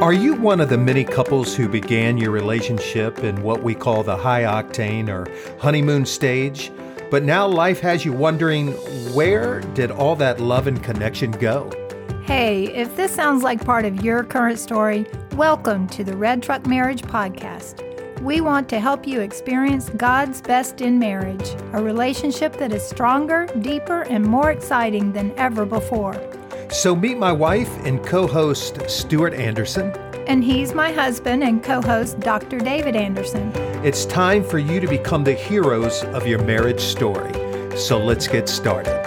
Are you one of the many couples who began your relationship in what we call the high octane or honeymoon stage? But now life has you wondering where did all that love and connection go? Hey, if this sounds like part of your current story, welcome to the Red Truck Marriage Podcast. We want to help you experience God's best in marriage, a relationship that is stronger, deeper, and more exciting than ever before. So meet my wife and co host, Stuart Anderson. And he's my husband and co host, Dr. David Anderson. It's time for you to become the heroes of your marriage story. So let's get started.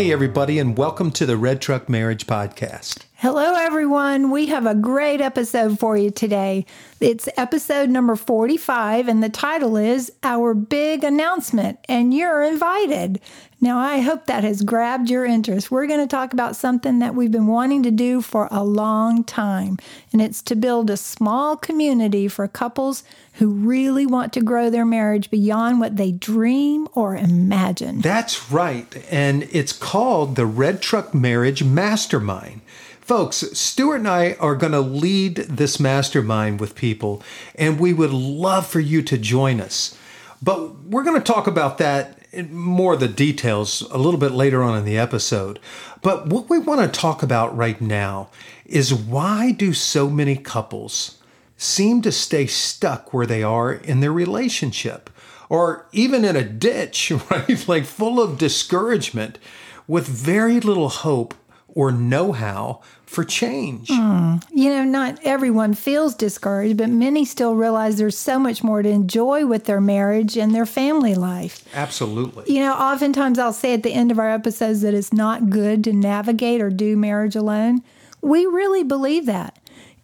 Hey, everybody, and welcome to the Red Truck Marriage Podcast. Hello, everyone. We have a great episode for you today. It's episode number 45, and the title is Our Big Announcement, and you're invited. Now, I hope that has grabbed your interest. We're going to talk about something that we've been wanting to do for a long time, and it's to build a small community for couples who really want to grow their marriage beyond what they dream or imagine. That's right, and it's called the Red Truck Marriage Mastermind. Folks, Stuart and I are going to lead this mastermind with people, and we would love for you to join us. But we're going to talk about that more of the details a little bit later on in the episode. But what we want to talk about right now is why do so many couples seem to stay stuck where they are in their relationship or even in a ditch, right? like full of discouragement with very little hope or know how for change. Mm. You know, not everyone feels discouraged, but many still realize there's so much more to enjoy with their marriage and their family life. Absolutely. You know, oftentimes I'll say at the end of our episodes that it's not good to navigate or do marriage alone. We really believe that.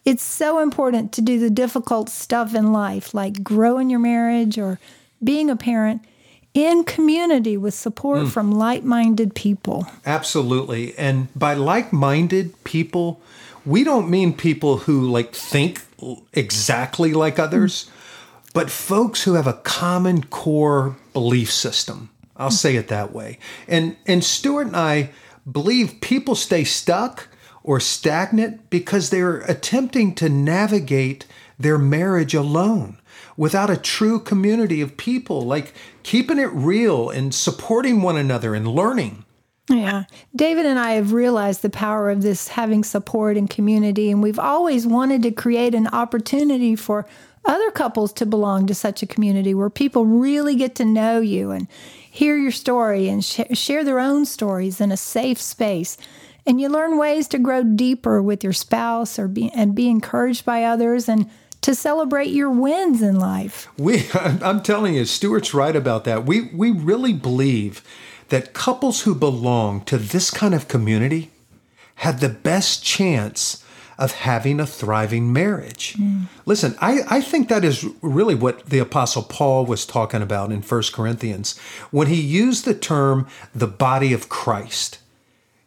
It's so important to do the difficult stuff in life, like growing your marriage or being a parent in community with support mm. from like minded people. Absolutely. And by like minded people, we don't mean people who like think exactly like others, mm. but folks who have a common core belief system. I'll mm. say it that way. And and Stuart and I believe people stay stuck or stagnant because they're attempting to navigate their marriage alone without a true community of people, like keeping it real and supporting one another and learning. Yeah. David and I have realized the power of this having support and community, and we've always wanted to create an opportunity for other couples to belong to such a community where people really get to know you and hear your story and sh- share their own stories in a safe space. And you learn ways to grow deeper with your spouse or be, and be encouraged by others and to celebrate your wins in life. We, I'm telling you, Stuart's right about that. We, we really believe that couples who belong to this kind of community have the best chance of having a thriving marriage. Mm. Listen, I, I think that is really what the Apostle Paul was talking about in 1 Corinthians when he used the term the body of Christ.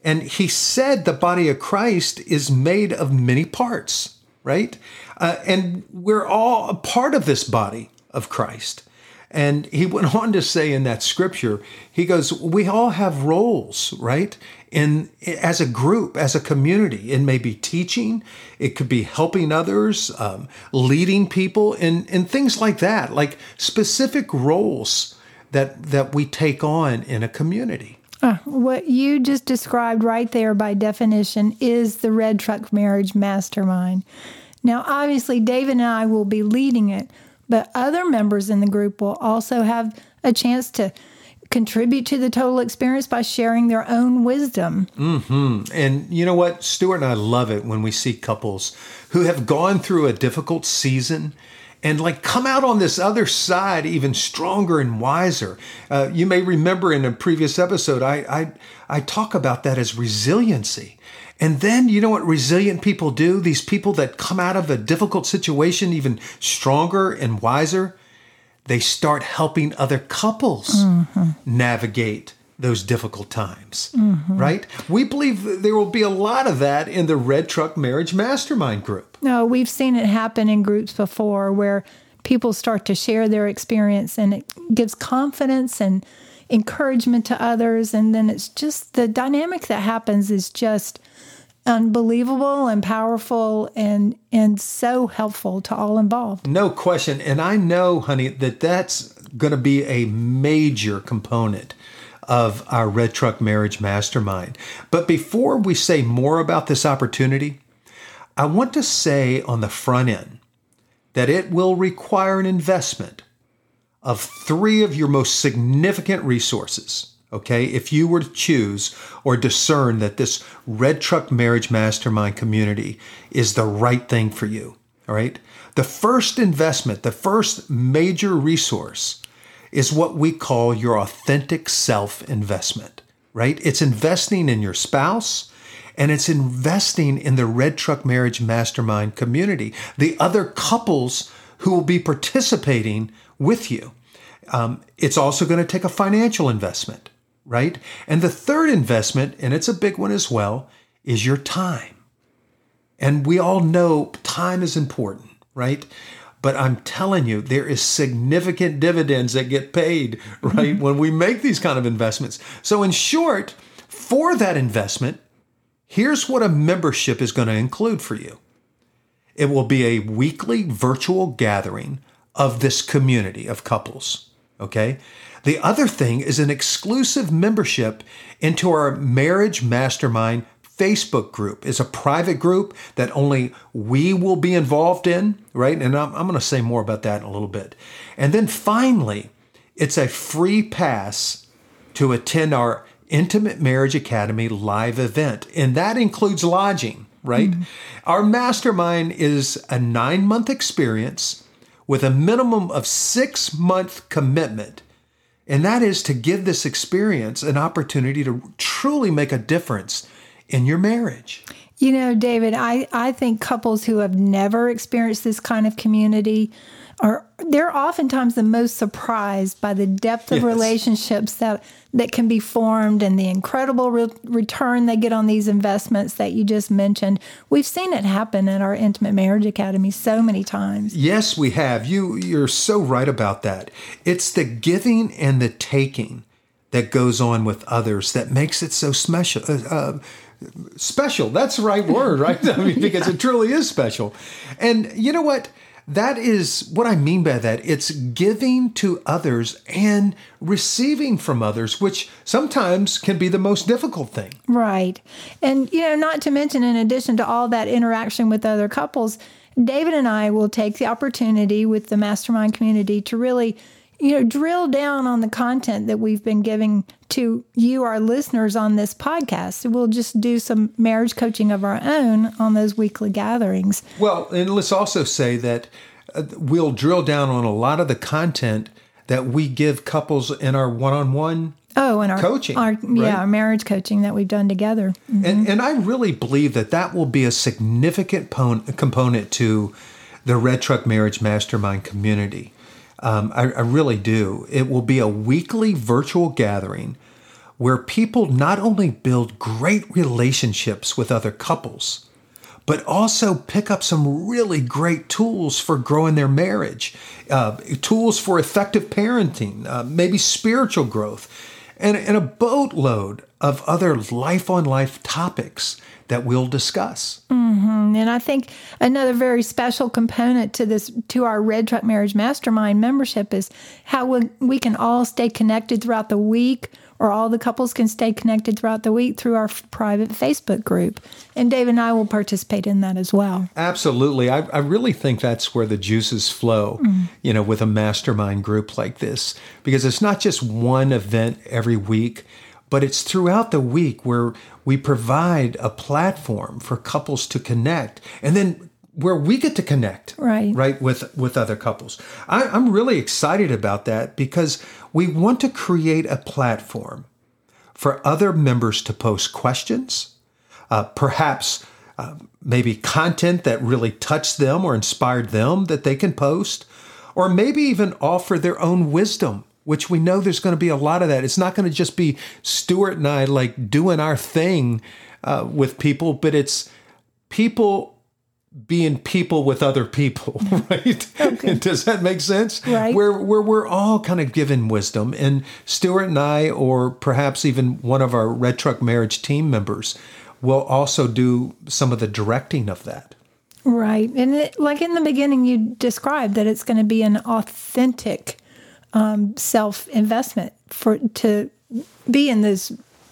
And he said the body of Christ is made of many parts right? Uh, and we're all a part of this body of Christ. And he went on to say in that scripture, he goes, we all have roles, right? In as a group, as a community, it may be teaching, it could be helping others, um, leading people, and and things like that, like specific roles that that we take on in a community. Uh, what you just described right there by definition is the Red Truck Marriage Mastermind. Now, obviously, David and I will be leading it, but other members in the group will also have a chance to contribute to the total experience by sharing their own wisdom. Mm-hmm. And you know what? Stuart and I love it when we see couples who have gone through a difficult season and like come out on this other side even stronger and wiser. Uh, you may remember in a previous episode, I, I I talk about that as resiliency. And then you know what resilient people do? These people that come out of a difficult situation even stronger and wiser, they start helping other couples mm-hmm. navigate those difficult times, mm-hmm. right? We believe there will be a lot of that in the Red Truck Marriage Mastermind group. No, we've seen it happen in groups before where people start to share their experience and it gives confidence and encouragement to others. And then it's just the dynamic that happens is just unbelievable and powerful and and so helpful to all involved. No question. And I know, honey, that that's going to be a major component of our Red Truck Marriage Mastermind. But before we say more about this opportunity, I want to say on the front end that it will require an investment of three of your most significant resources. Okay, if you were to choose or discern that this Red Truck Marriage Mastermind community is the right thing for you, all right, the first investment, the first major resource is what we call your authentic self investment, right? It's investing in your spouse and it's investing in the Red Truck Marriage Mastermind community, the other couples who will be participating with you. Um, it's also going to take a financial investment, right? And the third investment, and it's a big one as well, is your time. And we all know time is important, right? But I'm telling you, there is significant dividends that get paid, right, mm-hmm. when we make these kind of investments. So, in short, for that investment, here's what a membership is going to include for you it will be a weekly virtual gathering of this community of couples. Okay. The other thing is an exclusive membership into our marriage mastermind Facebook group. is a private group that only we will be involved in, right? And I'm, I'm going to say more about that in a little bit. And then finally, it's a free pass to attend our Intimate Marriage Academy live event. And that includes lodging, right? Mm-hmm. Our mastermind is a nine month experience with a minimum of six month commitment. And that is to give this experience an opportunity to truly make a difference in your marriage. You know, David, I, I think couples who have never experienced this kind of community are they're oftentimes the most surprised by the depth of yes. relationships that that can be formed and the incredible re- return they get on these investments that you just mentioned. We've seen it happen at our Intimate Marriage Academy so many times. Yes, we have. You you're so right about that. It's the giving and the taking that goes on with others that makes it so special. Uh, uh, special. That's the right word, right? I mean, because it truly is special. And you know what? That is what I mean by that. It's giving to others and receiving from others, which sometimes can be the most difficult thing. Right. And, you know, not to mention, in addition to all that interaction with other couples, David and I will take the opportunity with the mastermind community to really you know, drill down on the content that we've been giving to you, our listeners, on this podcast. We'll just do some marriage coaching of our own on those weekly gatherings. Well, and let's also say that uh, we'll drill down on a lot of the content that we give couples in our one-on-one Oh, and our coaching, our, right? yeah, our marriage coaching that we've done together. Mm-hmm. And, and I really believe that that will be a significant pon- component to the Red Truck Marriage Mastermind community. Um, I, I really do. It will be a weekly virtual gathering where people not only build great relationships with other couples, but also pick up some really great tools for growing their marriage, uh, tools for effective parenting, uh, maybe spiritual growth, and, and a boatload of other life on life topics that we'll discuss. Mm-hmm. And I think another very special component to this, to our Red Truck Marriage Mastermind membership, is how we, we can all stay connected throughout the week, or all the couples can stay connected throughout the week through our private Facebook group. And Dave and I will participate in that as well. Absolutely. I, I really think that's where the juices flow, mm. you know, with a mastermind group like this, because it's not just one event every week but it's throughout the week where we provide a platform for couples to connect and then where we get to connect right. right with with other couples. I, i'm really excited about that because we want to create a platform for other members to post questions uh, perhaps uh, maybe content that really touched them or inspired them that they can post or maybe even offer their own wisdom which we know there's going to be a lot of that. It's not going to just be Stuart and I like doing our thing uh, with people, but it's people being people with other people, right? Okay. Does that make sense? Right. Where where we're all kind of given wisdom, and Stuart and I, or perhaps even one of our Red Truck Marriage team members, will also do some of the directing of that. Right, and it, like in the beginning, you described that it's going to be an authentic um, self investment for to be in this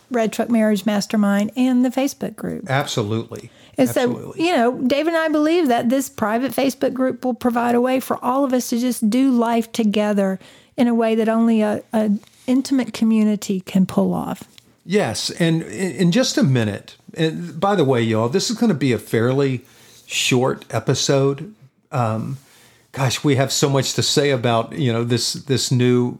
Red Truck Marriage Mastermind and the Facebook group. Absolutely. And so, you know, Dave and I believe that this private Facebook group will provide a way for all of us to just do life together in a way that only a, a intimate community can pull off. Yes, and in just a minute. And by the way, y'all, this is going to be a fairly short episode. Um, gosh, we have so much to say about you know this this new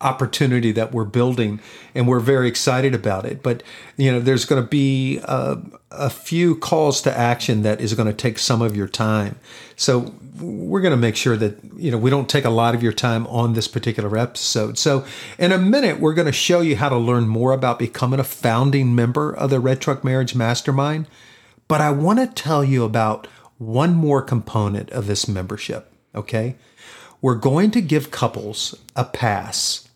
opportunity that we're building and we're very excited about it. But you know there's going to be a, a, few calls to action that is going to take some of your time. So we're going to make sure that you know we don't take a lot of your time on this particular episode. So in a minute we're going to show you how to learn more about becoming a founding member of the red truck marriage mastermind. But i want to tell you about one more component of this membership okay we're going to give couples a pass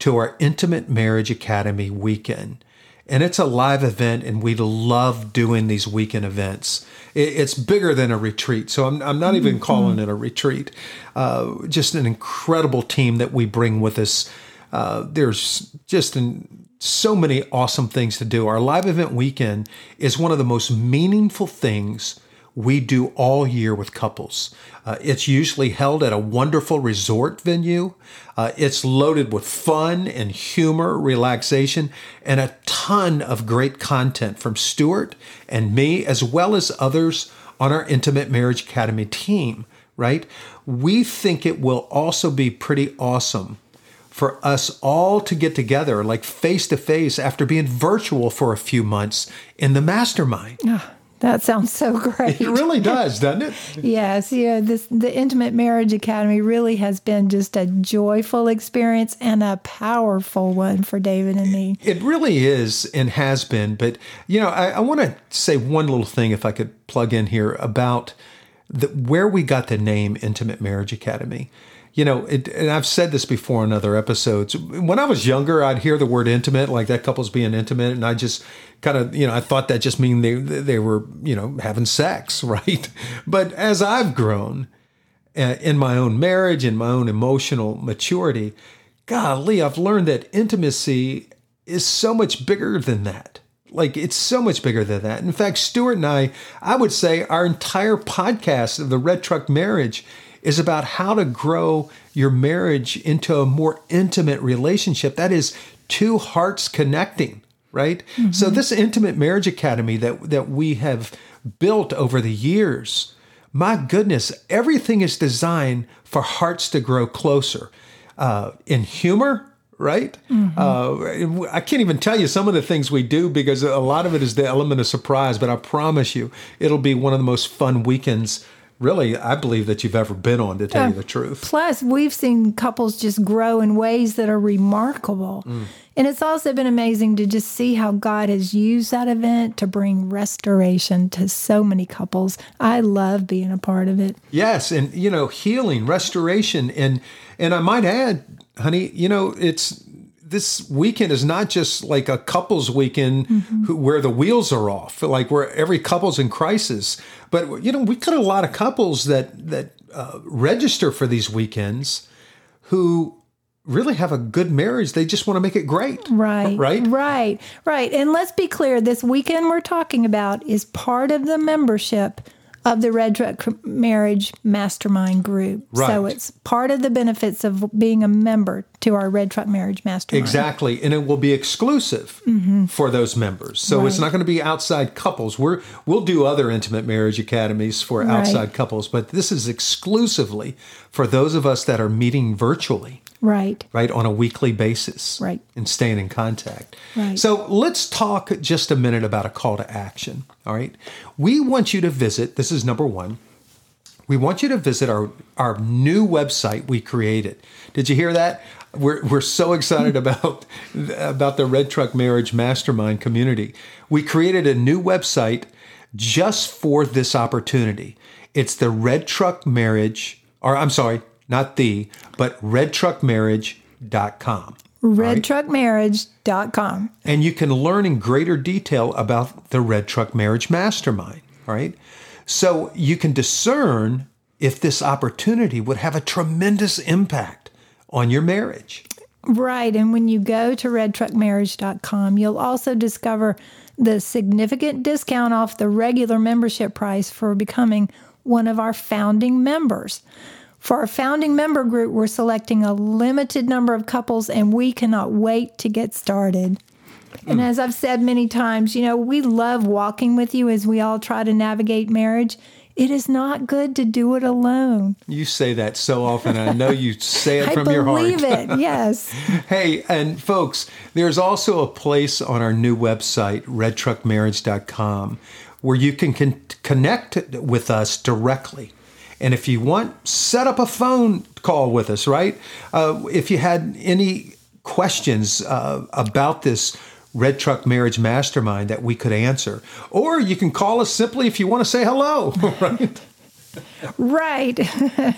to our Intimate Marriage Academy weekend. And it's a live event, and we love doing these weekend events. It's bigger than a retreat, so I'm, I'm not even mm-hmm. calling it a retreat. Uh, just an incredible team that we bring with us. Uh, there's just an, so many awesome things to do. Our live event weekend is one of the most meaningful things we do all year with couples. Uh, it's usually held at a wonderful resort venue. Uh, it's loaded with fun and humor, relaxation, and a ton of great content from Stuart and me, as well as others on our Intimate Marriage Academy team, right? We think it will also be pretty awesome for us all to get together, like face to face, after being virtual for a few months in the mastermind. That sounds so great. It really does, doesn't it? yes, yeah. This the Intimate Marriage Academy really has been just a joyful experience and a powerful one for David and me. It really is and has been. But you know, I, I want to say one little thing, if I could plug in here about the, where we got the name Intimate Marriage Academy you know, it, and I've said this before in other episodes. When I was younger, I'd hear the word intimate, like that couple's being intimate, and I just kind of, you know, I thought that just mean they they were, you know, having sex, right? But as I've grown uh, in my own marriage, in my own emotional maturity, golly, I've learned that intimacy is so much bigger than that. Like it's so much bigger than that. In fact, Stuart and I, I would say our entire podcast of the Red Truck Marriage is about how to grow your marriage into a more intimate relationship. That is two hearts connecting, right? Mm-hmm. So this intimate marriage academy that that we have built over the years, my goodness, everything is designed for hearts to grow closer. Uh, in humor, right? Mm-hmm. Uh, I can't even tell you some of the things we do because a lot of it is the element of surprise, but I promise you it'll be one of the most fun weekends really, I believe that you've ever been on, to tell uh, you the truth. Plus, we've seen couples just grow in ways that are remarkable. Mm. And it's also been amazing to just see how God has used that event to bring restoration to so many couples. I love being a part of it. Yes, and you know, healing, restoration, and and I might add, honey, you know, it's this weekend is not just like a couples weekend mm-hmm. who, where the wheels are off, like where every couple's in crisis. But you know, we got a lot of couples that that uh, register for these weekends who really have a good marriage. They just want to make it great. Right. Right. Right. Right. And let's be clear this weekend we're talking about is part of the membership of the Red Truck Marriage Mastermind group. Right. So it's part of the benefits of being a member to our Red Truck Marriage Mastermind. Exactly. And it will be exclusive mm-hmm. for those members. So right. it's not going to be outside couples. We're we'll do other intimate marriage academies for right. outside couples, but this is exclusively for those of us that are meeting virtually. Right. Right. On a weekly basis. Right. And staying in contact. Right. So let's talk just a minute about a call to action. All right. We want you to visit, this is number one. We want you to visit our, our new website we created. Did you hear that? We're, we're so excited about, about the Red Truck Marriage Mastermind community. We created a new website just for this opportunity. It's the Red Truck Marriage, or I'm sorry, not the, but redtruckmarriage.com. Redtruckmarriage.com. And you can learn in greater detail about the Red Truck Marriage Mastermind, right? So you can discern if this opportunity would have a tremendous impact on your marriage. Right. And when you go to redtruckmarriage.com, you'll also discover the significant discount off the regular membership price for becoming one of our founding members. For our founding member group, we're selecting a limited number of couples and we cannot wait to get started. And hmm. as I've said many times, you know, we love walking with you as we all try to navigate marriage. It is not good to do it alone. You say that so often. I know you say it from your heart. believe it. Yes. Hey, and folks, there's also a place on our new website, redtruckmarriage.com, where you can con- connect with us directly. And if you want, set up a phone call with us, right? Uh, if you had any questions uh, about this Red Truck Marriage Mastermind that we could answer, or you can call us simply if you want to say hello, right? Right.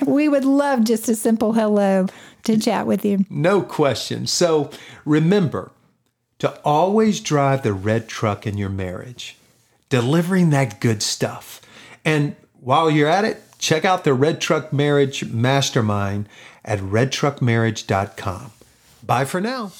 we would love just a simple hello to chat with you. No question. So remember to always drive the red truck in your marriage, delivering that good stuff. And while you're at it, check out the Red Truck Marriage Mastermind at redtruckmarriage.com. Bye for now.